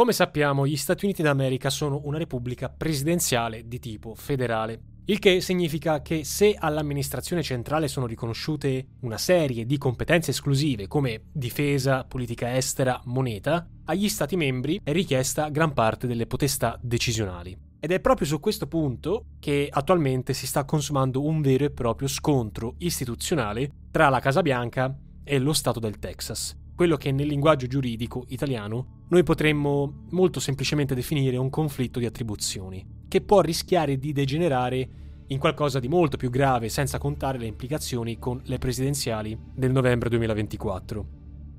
Come sappiamo, gli Stati Uniti d'America sono una repubblica presidenziale di tipo federale, il che significa che se all'amministrazione centrale sono riconosciute una serie di competenze esclusive come difesa, politica estera, moneta, agli Stati membri è richiesta gran parte delle potestà decisionali. Ed è proprio su questo punto che attualmente si sta consumando un vero e proprio scontro istituzionale tra la Casa Bianca e lo Stato del Texas quello che nel linguaggio giuridico italiano noi potremmo molto semplicemente definire un conflitto di attribuzioni, che può rischiare di degenerare in qualcosa di molto più grave senza contare le implicazioni con le presidenziali del novembre 2024.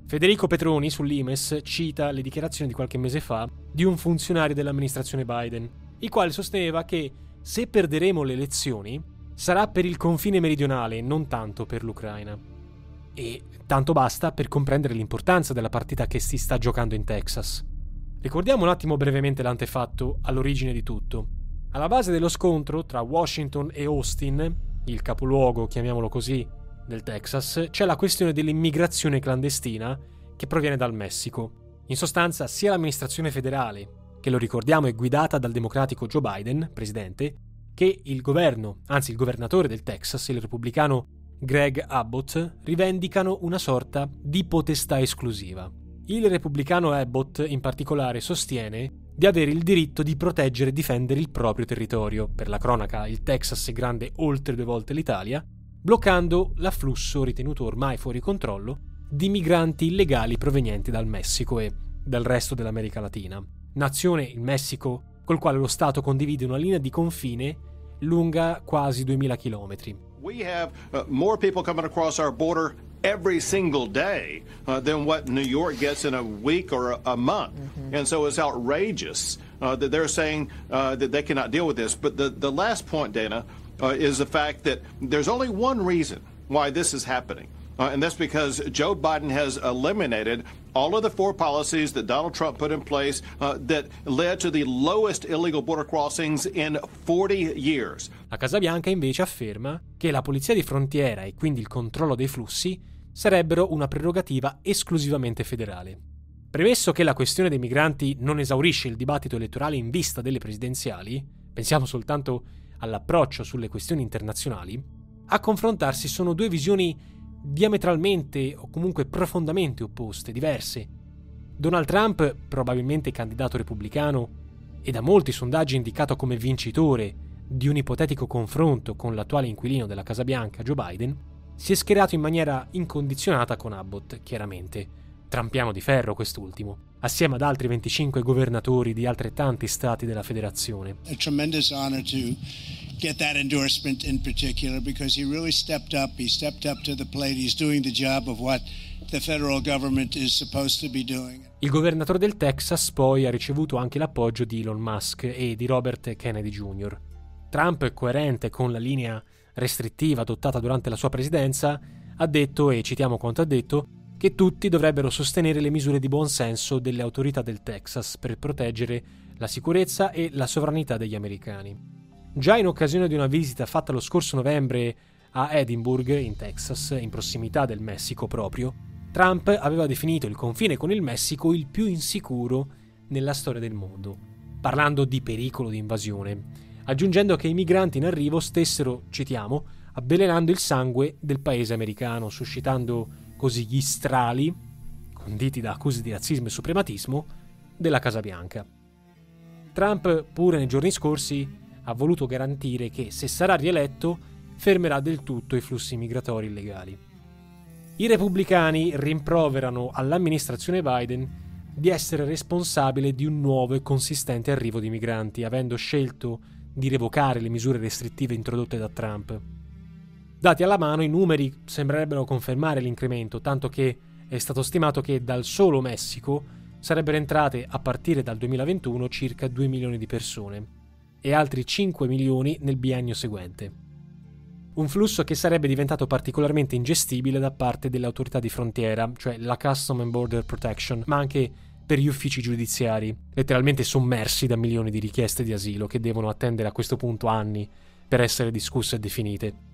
Federico Petroni sull'Imes cita le dichiarazioni di qualche mese fa di un funzionario dell'amministrazione Biden, il quale sosteneva che se perderemo le elezioni sarà per il confine meridionale, non tanto per l'Ucraina. E tanto basta per comprendere l'importanza della partita che si sta giocando in Texas. Ricordiamo un attimo brevemente l'antefatto all'origine di tutto. Alla base dello scontro tra Washington e Austin, il capoluogo, chiamiamolo così, del Texas, c'è la questione dell'immigrazione clandestina che proviene dal Messico. In sostanza, sia l'amministrazione federale, che lo ricordiamo è guidata dal democratico Joe Biden, presidente, che il governo, anzi il governatore del Texas, il repubblicano Greg Abbott rivendicano una sorta di potestà esclusiva. Il repubblicano Abbott in particolare sostiene di avere il diritto di proteggere e difendere il proprio territorio. Per la cronaca, il Texas è grande oltre due volte l'Italia, bloccando l'afflusso ritenuto ormai fuori controllo di migranti illegali provenienti dal Messico e dal resto dell'America Latina. Nazione, il Messico, col quale lo Stato condivide una linea di confine lunga quasi 2000 chilometri. We have uh, more people coming across our border every single day uh, than what New York gets in a week or a, a month. Mm-hmm. And so it's outrageous uh, that they're saying uh, that they cannot deal with this. But the, the last point, Dana, uh, is the fact that there's only one reason why this is happening. Uh, and that's because Joe Biden has eliminated all of the four policies that Donald Trump put in place uh, that led to the lowest illegal border crossings in 40 years. La Casa Bianca invece afferma che la polizia di frontiera e quindi il controllo dei flussi sarebbero una prerogativa esclusivamente federale. Premesso che la questione dei migranti non esaurisce il dibattito elettorale in vista delle presidenziali, pensiamo soltanto all'approccio sulle questioni internazionali, a confrontarsi sono due visioni diametralmente o comunque profondamente opposte, diverse. Donald Trump, probabilmente candidato repubblicano e da molti sondaggi indicato come vincitore di un ipotetico confronto con l'attuale inquilino della Casa Bianca, Joe Biden, si è schierato in maniera incondizionata con Abbott, chiaramente. Trampiano di ferro quest'ultimo, assieme ad altri 25 governatori di altrettanti stati della federazione. A tremendous honor to get that endorsement in particular because he really stepped up. He stepped up to the plate. He's doing the job of what the federal government is supposed to be doing. Il governatore del Texas poi ha ricevuto anche l'appoggio di Elon Musk e di Robert Kennedy Jr. Trump, coerente con la linea restrittiva adottata durante la sua presidenza, ha detto, e citiamo quanto ha detto, che tutti dovrebbero sostenere le misure di buon senso delle autorità del Texas per proteggere la sicurezza e la sovranità degli americani. Già in occasione di una visita fatta lo scorso novembre a Edinburgh, in Texas, in prossimità del Messico proprio, Trump aveva definito il confine con il Messico il più insicuro nella storia del mondo, parlando di pericolo di invasione, aggiungendo che i migranti in arrivo stessero, citiamo, avvelenando il sangue del paese americano, suscitando così gli strali, conditi da accuse di razzismo e suprematismo, della Casa Bianca. Trump, pure nei giorni scorsi, ha voluto garantire che, se sarà rieletto, fermerà del tutto i flussi migratori illegali. I repubblicani rimproverano all'amministrazione Biden di essere responsabile di un nuovo e consistente arrivo di migranti, avendo scelto di revocare le misure restrittive introdotte da Trump. Dati alla mano, i numeri sembrerebbero confermare l'incremento, tanto che è stato stimato che dal solo Messico sarebbero entrate a partire dal 2021 circa 2 milioni di persone e altri 5 milioni nel biennio seguente. Un flusso che sarebbe diventato particolarmente ingestibile da parte delle autorità di frontiera, cioè la Custom and Border Protection, ma anche per gli uffici giudiziari, letteralmente sommersi da milioni di richieste di asilo che devono attendere a questo punto anni per essere discusse e definite.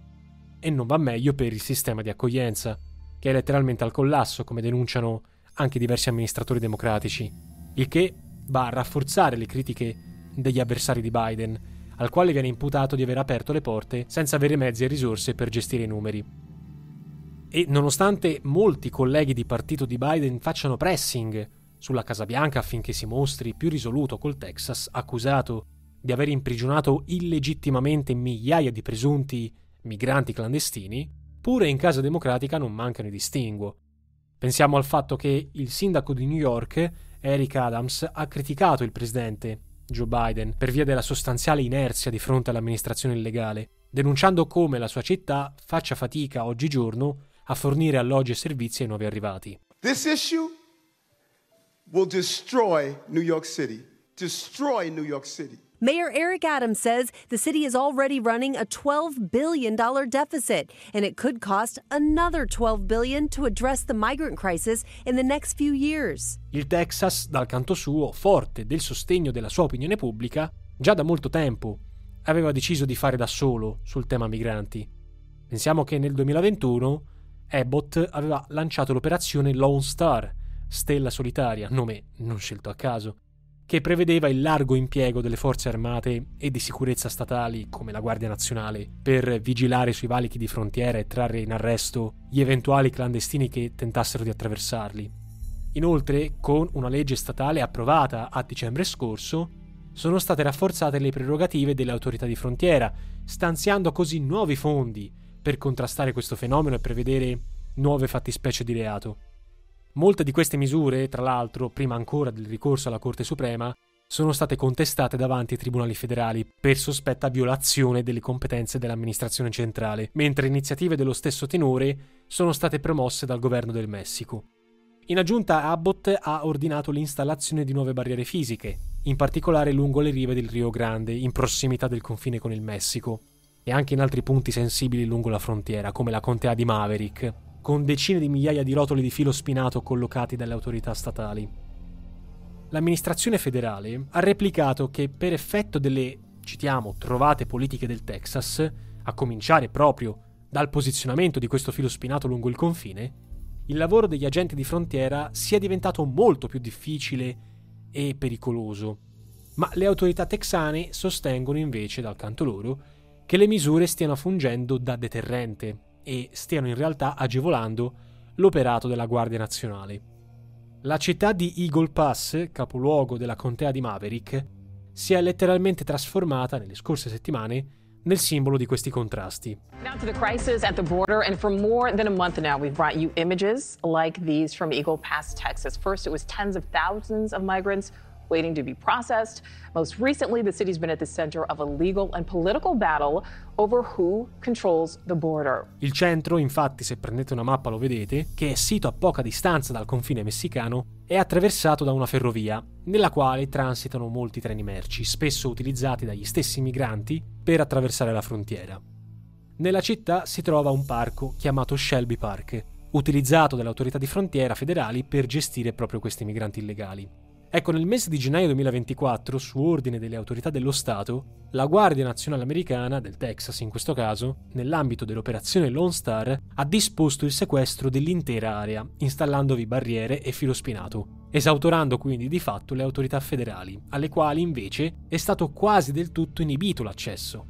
E non va meglio per il sistema di accoglienza, che è letteralmente al collasso, come denunciano anche diversi amministratori democratici, il che va a rafforzare le critiche degli avversari di Biden, al quale viene imputato di aver aperto le porte senza avere mezzi e risorse per gestire i numeri. E nonostante molti colleghi di partito di Biden facciano pressing sulla Casa Bianca affinché si mostri più risoluto col Texas, accusato di aver imprigionato illegittimamente migliaia di presunti migranti clandestini, pure in Casa Democratica non mancano i distinguo. Pensiamo al fatto che il sindaco di New York, Eric Adams, ha criticato il presidente Joe Biden per via della sostanziale inerzia di fronte all'amministrazione illegale, denunciando come la sua città faccia fatica oggigiorno a fornire alloggi e servizi ai nuovi arrivati. This issue will destroy New York City. Destroy New York City. Mayor Eric Adams says the city is already running a $12 billion deficit, and it could cost another $12 billion to address the migrant crisis in the next few years. Il Texas, dal canto suo, forte del sostegno della sua opinione pubblica, già da molto tempo aveva deciso di fare da solo sul tema migranti. Pensiamo che nel 2021 Abbott aveva lanciato l'operazione Lone Star, stella solitaria, nome non scelto a caso, che prevedeva il largo impiego delle forze armate e di sicurezza statali come la Guardia Nazionale per vigilare sui valichi di frontiera e trarre in arresto gli eventuali clandestini che tentassero di attraversarli. Inoltre, con una legge statale approvata a dicembre scorso, sono state rafforzate le prerogative delle autorità di frontiera, stanziando così nuovi fondi per contrastare questo fenomeno e prevedere nuove fattispecie di reato. Molte di queste misure, tra l'altro, prima ancora del ricorso alla Corte Suprema, sono state contestate davanti ai tribunali federali per sospetta violazione delle competenze dell'amministrazione centrale, mentre iniziative dello stesso tenore sono state promosse dal governo del Messico. In aggiunta, Abbott ha ordinato l'installazione di nuove barriere fisiche, in particolare lungo le rive del Rio Grande, in prossimità del confine con il Messico, e anche in altri punti sensibili lungo la frontiera, come la contea di Maverick, con decine di migliaia di rotoli di filo spinato collocati dalle autorità statali. L'amministrazione federale ha replicato che per effetto delle, citiamo, trovate politiche del Texas, a cominciare proprio dal posizionamento di questo filo spinato lungo il confine, il lavoro degli agenti di frontiera sia diventato molto più difficile e pericoloso. Ma le autorità texane sostengono invece, dal canto loro, che le misure stiano fungendo da deterrente e stiano in realtà agevolando l'operato della Guardia Nazionale. La città di Eagle Pass, capoluogo della contea di Maverick, si è letteralmente trasformata nelle scorse settimane nel simbolo di questi contrasti. Now to the crisis at the border, and for more than a month now, we've brought you images like these from Eagle Pass, Texas. First, it was tens of thousands of migrants waiting to be processed. Most recently, the city's been at the center of a legal and political battle over who controls the border. Il centro, infatti, se prendete una mappa lo vedete, che è sito a poca distanza dal confine messicano, è attraversato da una ferrovia, nella quale transitano molti treni merci, spesso utilizzati dagli stessi migranti per attraversare la frontiera. Nella città si trova un parco chiamato Shelby Park, utilizzato dalle autorità di frontiera federali per gestire proprio questi migranti illegali. Ecco, nel mese di gennaio 2024, su ordine delle autorità dello Stato, la Guardia Nazionale Americana, del Texas in questo caso, nell'ambito dell'operazione Lone Star, ha disposto il sequestro dell'intera area, installandovi barriere e filo spinato, esautorando quindi di fatto le autorità federali, alle quali invece è stato quasi del tutto inibito l'accesso.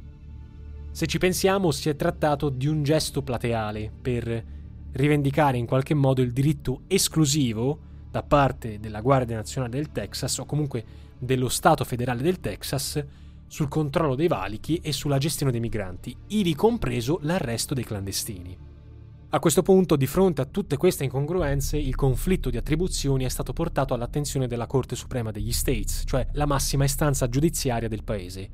Se ci pensiamo, si è trattato di un gesto plateale per rivendicare in qualche modo il diritto esclusivo da parte della Guardia Nazionale del Texas o comunque dello Stato federale del Texas sul controllo dei valichi e sulla gestione dei migranti, ivi compreso l'arresto dei clandestini. A questo punto, di fronte a tutte queste incongruenze, il conflitto di attribuzioni è stato portato all'attenzione della Corte Suprema degli States, cioè la massima istanza giudiziaria del paese,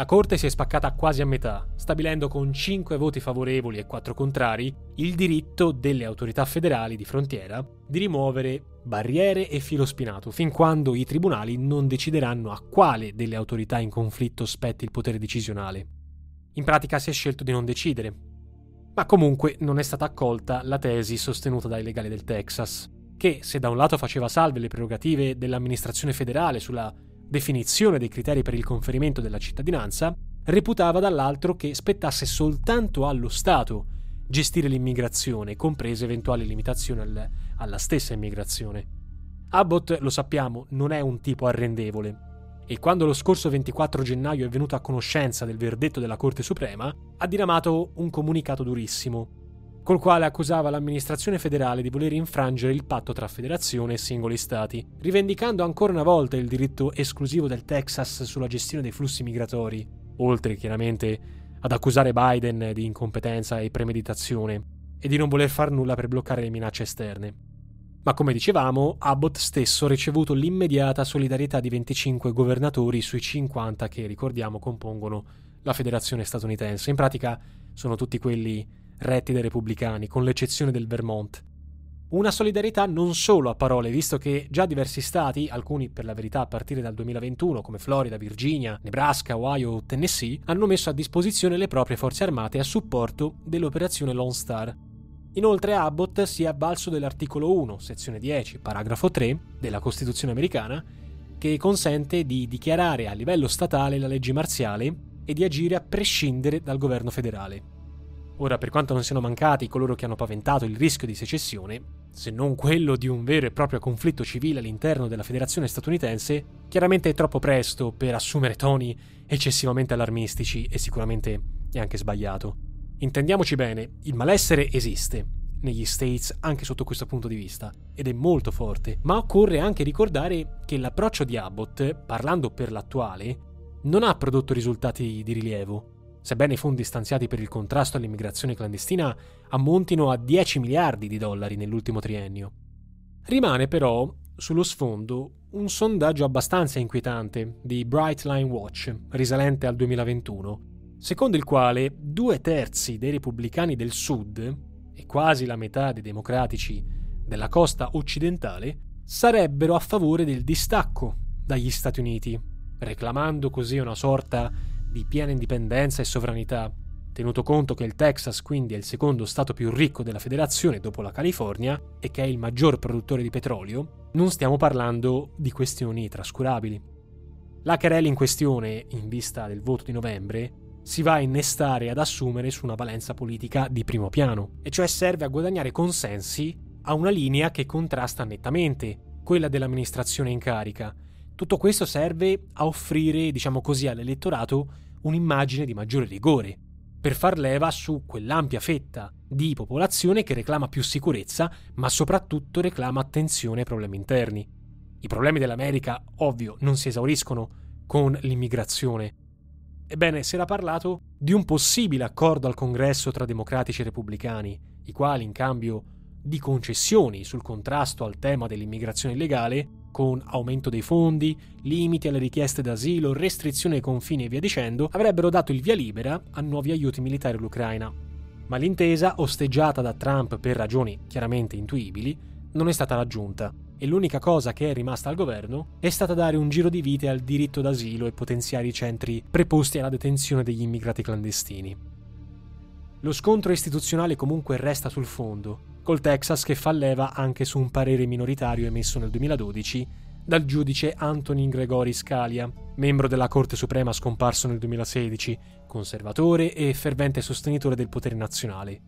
la Corte si è spaccata quasi a metà, stabilendo con 5 voti favorevoli e 4 contrari il diritto delle autorità federali di frontiera di rimuovere barriere e filo spinato, fin quando i tribunali non decideranno a quale delle autorità in conflitto spetti il potere decisionale. In pratica si è scelto di non decidere. Ma comunque non è stata accolta la tesi sostenuta dai legali del Texas, che se da un lato faceva salve le prerogative dell'amministrazione federale sulla definizione dei criteri per il conferimento della cittadinanza, reputava dall'altro che spettasse soltanto allo Stato gestire l'immigrazione, comprese eventuali limitazioni al, alla stessa immigrazione. Abbott, lo sappiamo, non è un tipo arrendevole. E quando lo scorso 24 gennaio è venuto a conoscenza del verdetto della Corte Suprema, ha diramato un comunicato durissimo, col quale accusava l'amministrazione federale di voler infrangere il patto tra federazione e singoli stati, rivendicando ancora una volta il diritto esclusivo del Texas sulla gestione dei flussi migratori, oltre chiaramente ad accusare Biden di incompetenza e premeditazione e di non voler far nulla per bloccare le minacce esterne. Ma come dicevamo, Abbott stesso ha ricevuto l'immediata solidarietà di 25 governatori sui 50 che, ricordiamo, compongono la federazione statunitense. In pratica sono tutti quelli retti dai repubblicani, con l'eccezione del Vermont. Una solidarietà non solo a parole, visto che già diversi stati, alcuni per la verità a partire dal 2021 come Florida, Virginia, Nebraska, Ohio o Tennessee, hanno messo a disposizione le proprie forze armate a supporto dell'operazione Lone Star. Inoltre Abbott si è avvalso dell'articolo 1, sezione 10, paragrafo 3 della Costituzione americana, che consente di dichiarare a livello statale la legge marziale e di agire a prescindere dal governo federale. Ora, per quanto non siano mancati coloro che hanno paventato il rischio di secessione, se non quello di un vero e proprio conflitto civile all'interno della federazione statunitense, chiaramente è troppo presto per assumere toni eccessivamente allarmistici e sicuramente è anche sbagliato. Intendiamoci bene, il malessere esiste negli States anche sotto questo punto di vista ed è molto forte, ma occorre anche ricordare che l'approccio di Abbott, parlando per l'attuale, non ha prodotto risultati di rilievo sebbene i fondi stanziati per il contrasto all'immigrazione clandestina ammontino a 10 miliardi di dollari nell'ultimo triennio. Rimane però sullo sfondo un sondaggio abbastanza inquietante di Bright Line Watch, risalente al 2021, secondo il quale due terzi dei repubblicani del sud e quasi la metà dei democratici della costa occidentale sarebbero a favore del distacco dagli Stati Uniti, reclamando così una sorta di piena indipendenza e sovranità, tenuto conto che il Texas quindi è il secondo stato più ricco della federazione dopo la California e che è il maggior produttore di petrolio, non stiamo parlando di questioni trascurabili. La querela in questione, in vista del voto di novembre, si va a innestare ad assumere su una valenza politica di primo piano, e cioè serve a guadagnare consensi a una linea che contrasta nettamente quella dell'amministrazione in carica, tutto questo serve a offrire, diciamo così, all'elettorato un'immagine di maggiore rigore, per far leva su quell'ampia fetta di popolazione che reclama più sicurezza, ma soprattutto reclama attenzione ai problemi interni. I problemi dell'America, ovvio, non si esauriscono con l'immigrazione. Ebbene, si era parlato di un possibile accordo al congresso tra democratici e repubblicani, i quali, in cambio di concessioni sul contrasto al tema dell'immigrazione illegale, con aumento dei fondi, limiti alle richieste d'asilo, restrizioni ai confini e via dicendo, avrebbero dato il via libera a nuovi aiuti militari all'Ucraina. Ma l'intesa, osteggiata da Trump per ragioni chiaramente intuibili, non è stata raggiunta e l'unica cosa che è rimasta al governo è stata dare un giro di vite al diritto d'asilo e potenziare i centri preposti alla detenzione degli immigrati clandestini. Lo scontro istituzionale comunque resta sul fondo col Texas che fa leva anche su un parere minoritario emesso nel 2012 dal giudice Antonin Gregori Scalia, membro della Corte Suprema scomparso nel 2016, conservatore e fervente sostenitore del potere nazionale.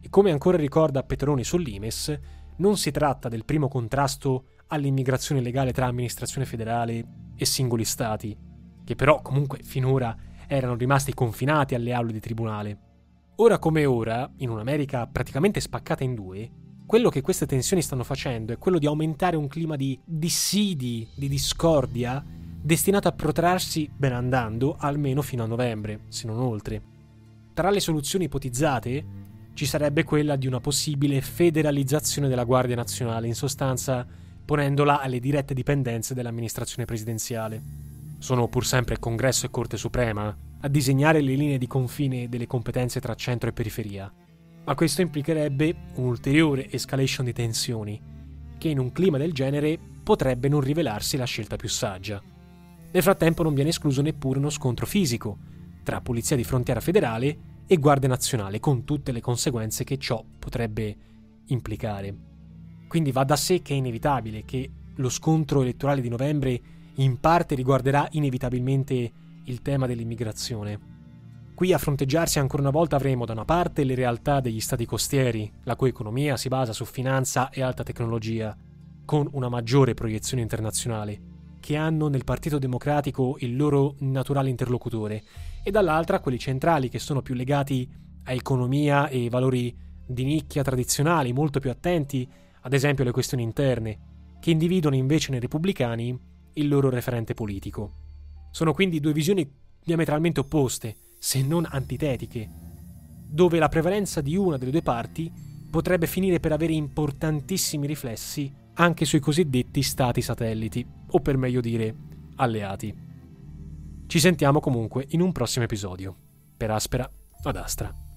E come ancora ricorda Petroni sull'Imes, non si tratta del primo contrasto all'immigrazione illegale tra amministrazione federale e singoli stati, che però comunque finora erano rimasti confinati alle aule di tribunale. Ora come ora, in un'America praticamente spaccata in due, quello che queste tensioni stanno facendo è quello di aumentare un clima di dissidi, di discordia, destinato a protrarsi ben andando almeno fino a novembre, se non oltre. Tra le soluzioni ipotizzate ci sarebbe quella di una possibile federalizzazione della Guardia Nazionale, in sostanza ponendola alle dirette dipendenze dell'amministrazione presidenziale. Sono pur sempre Congresso e Corte Suprema a disegnare le linee di confine delle competenze tra centro e periferia, ma questo implicherebbe un'ulteriore escalation di tensioni, che in un clima del genere potrebbe non rivelarsi la scelta più saggia. Nel frattempo non viene escluso neppure uno scontro fisico tra Polizia di Frontiera Federale e Guardia Nazionale, con tutte le conseguenze che ciò potrebbe implicare. Quindi va da sé che è inevitabile che lo scontro elettorale di novembre in parte riguarderà inevitabilmente il tema dell'immigrazione. Qui a fronteggiarsi ancora una volta avremo da una parte le realtà degli stati costieri, la cui economia si basa su finanza e alta tecnologia, con una maggiore proiezione internazionale, che hanno nel Partito Democratico il loro naturale interlocutore, e dall'altra quelli centrali che sono più legati a economia e valori di nicchia tradizionali, molto più attenti, ad esempio alle questioni interne, che individuano invece nei repubblicani il loro referente politico. Sono quindi due visioni diametralmente opposte, se non antitetiche, dove la prevalenza di una delle due parti potrebbe finire per avere importantissimi riflessi anche sui cosiddetti stati satelliti, o per meglio dire alleati. Ci sentiamo comunque in un prossimo episodio. Per Aspera ad Astra.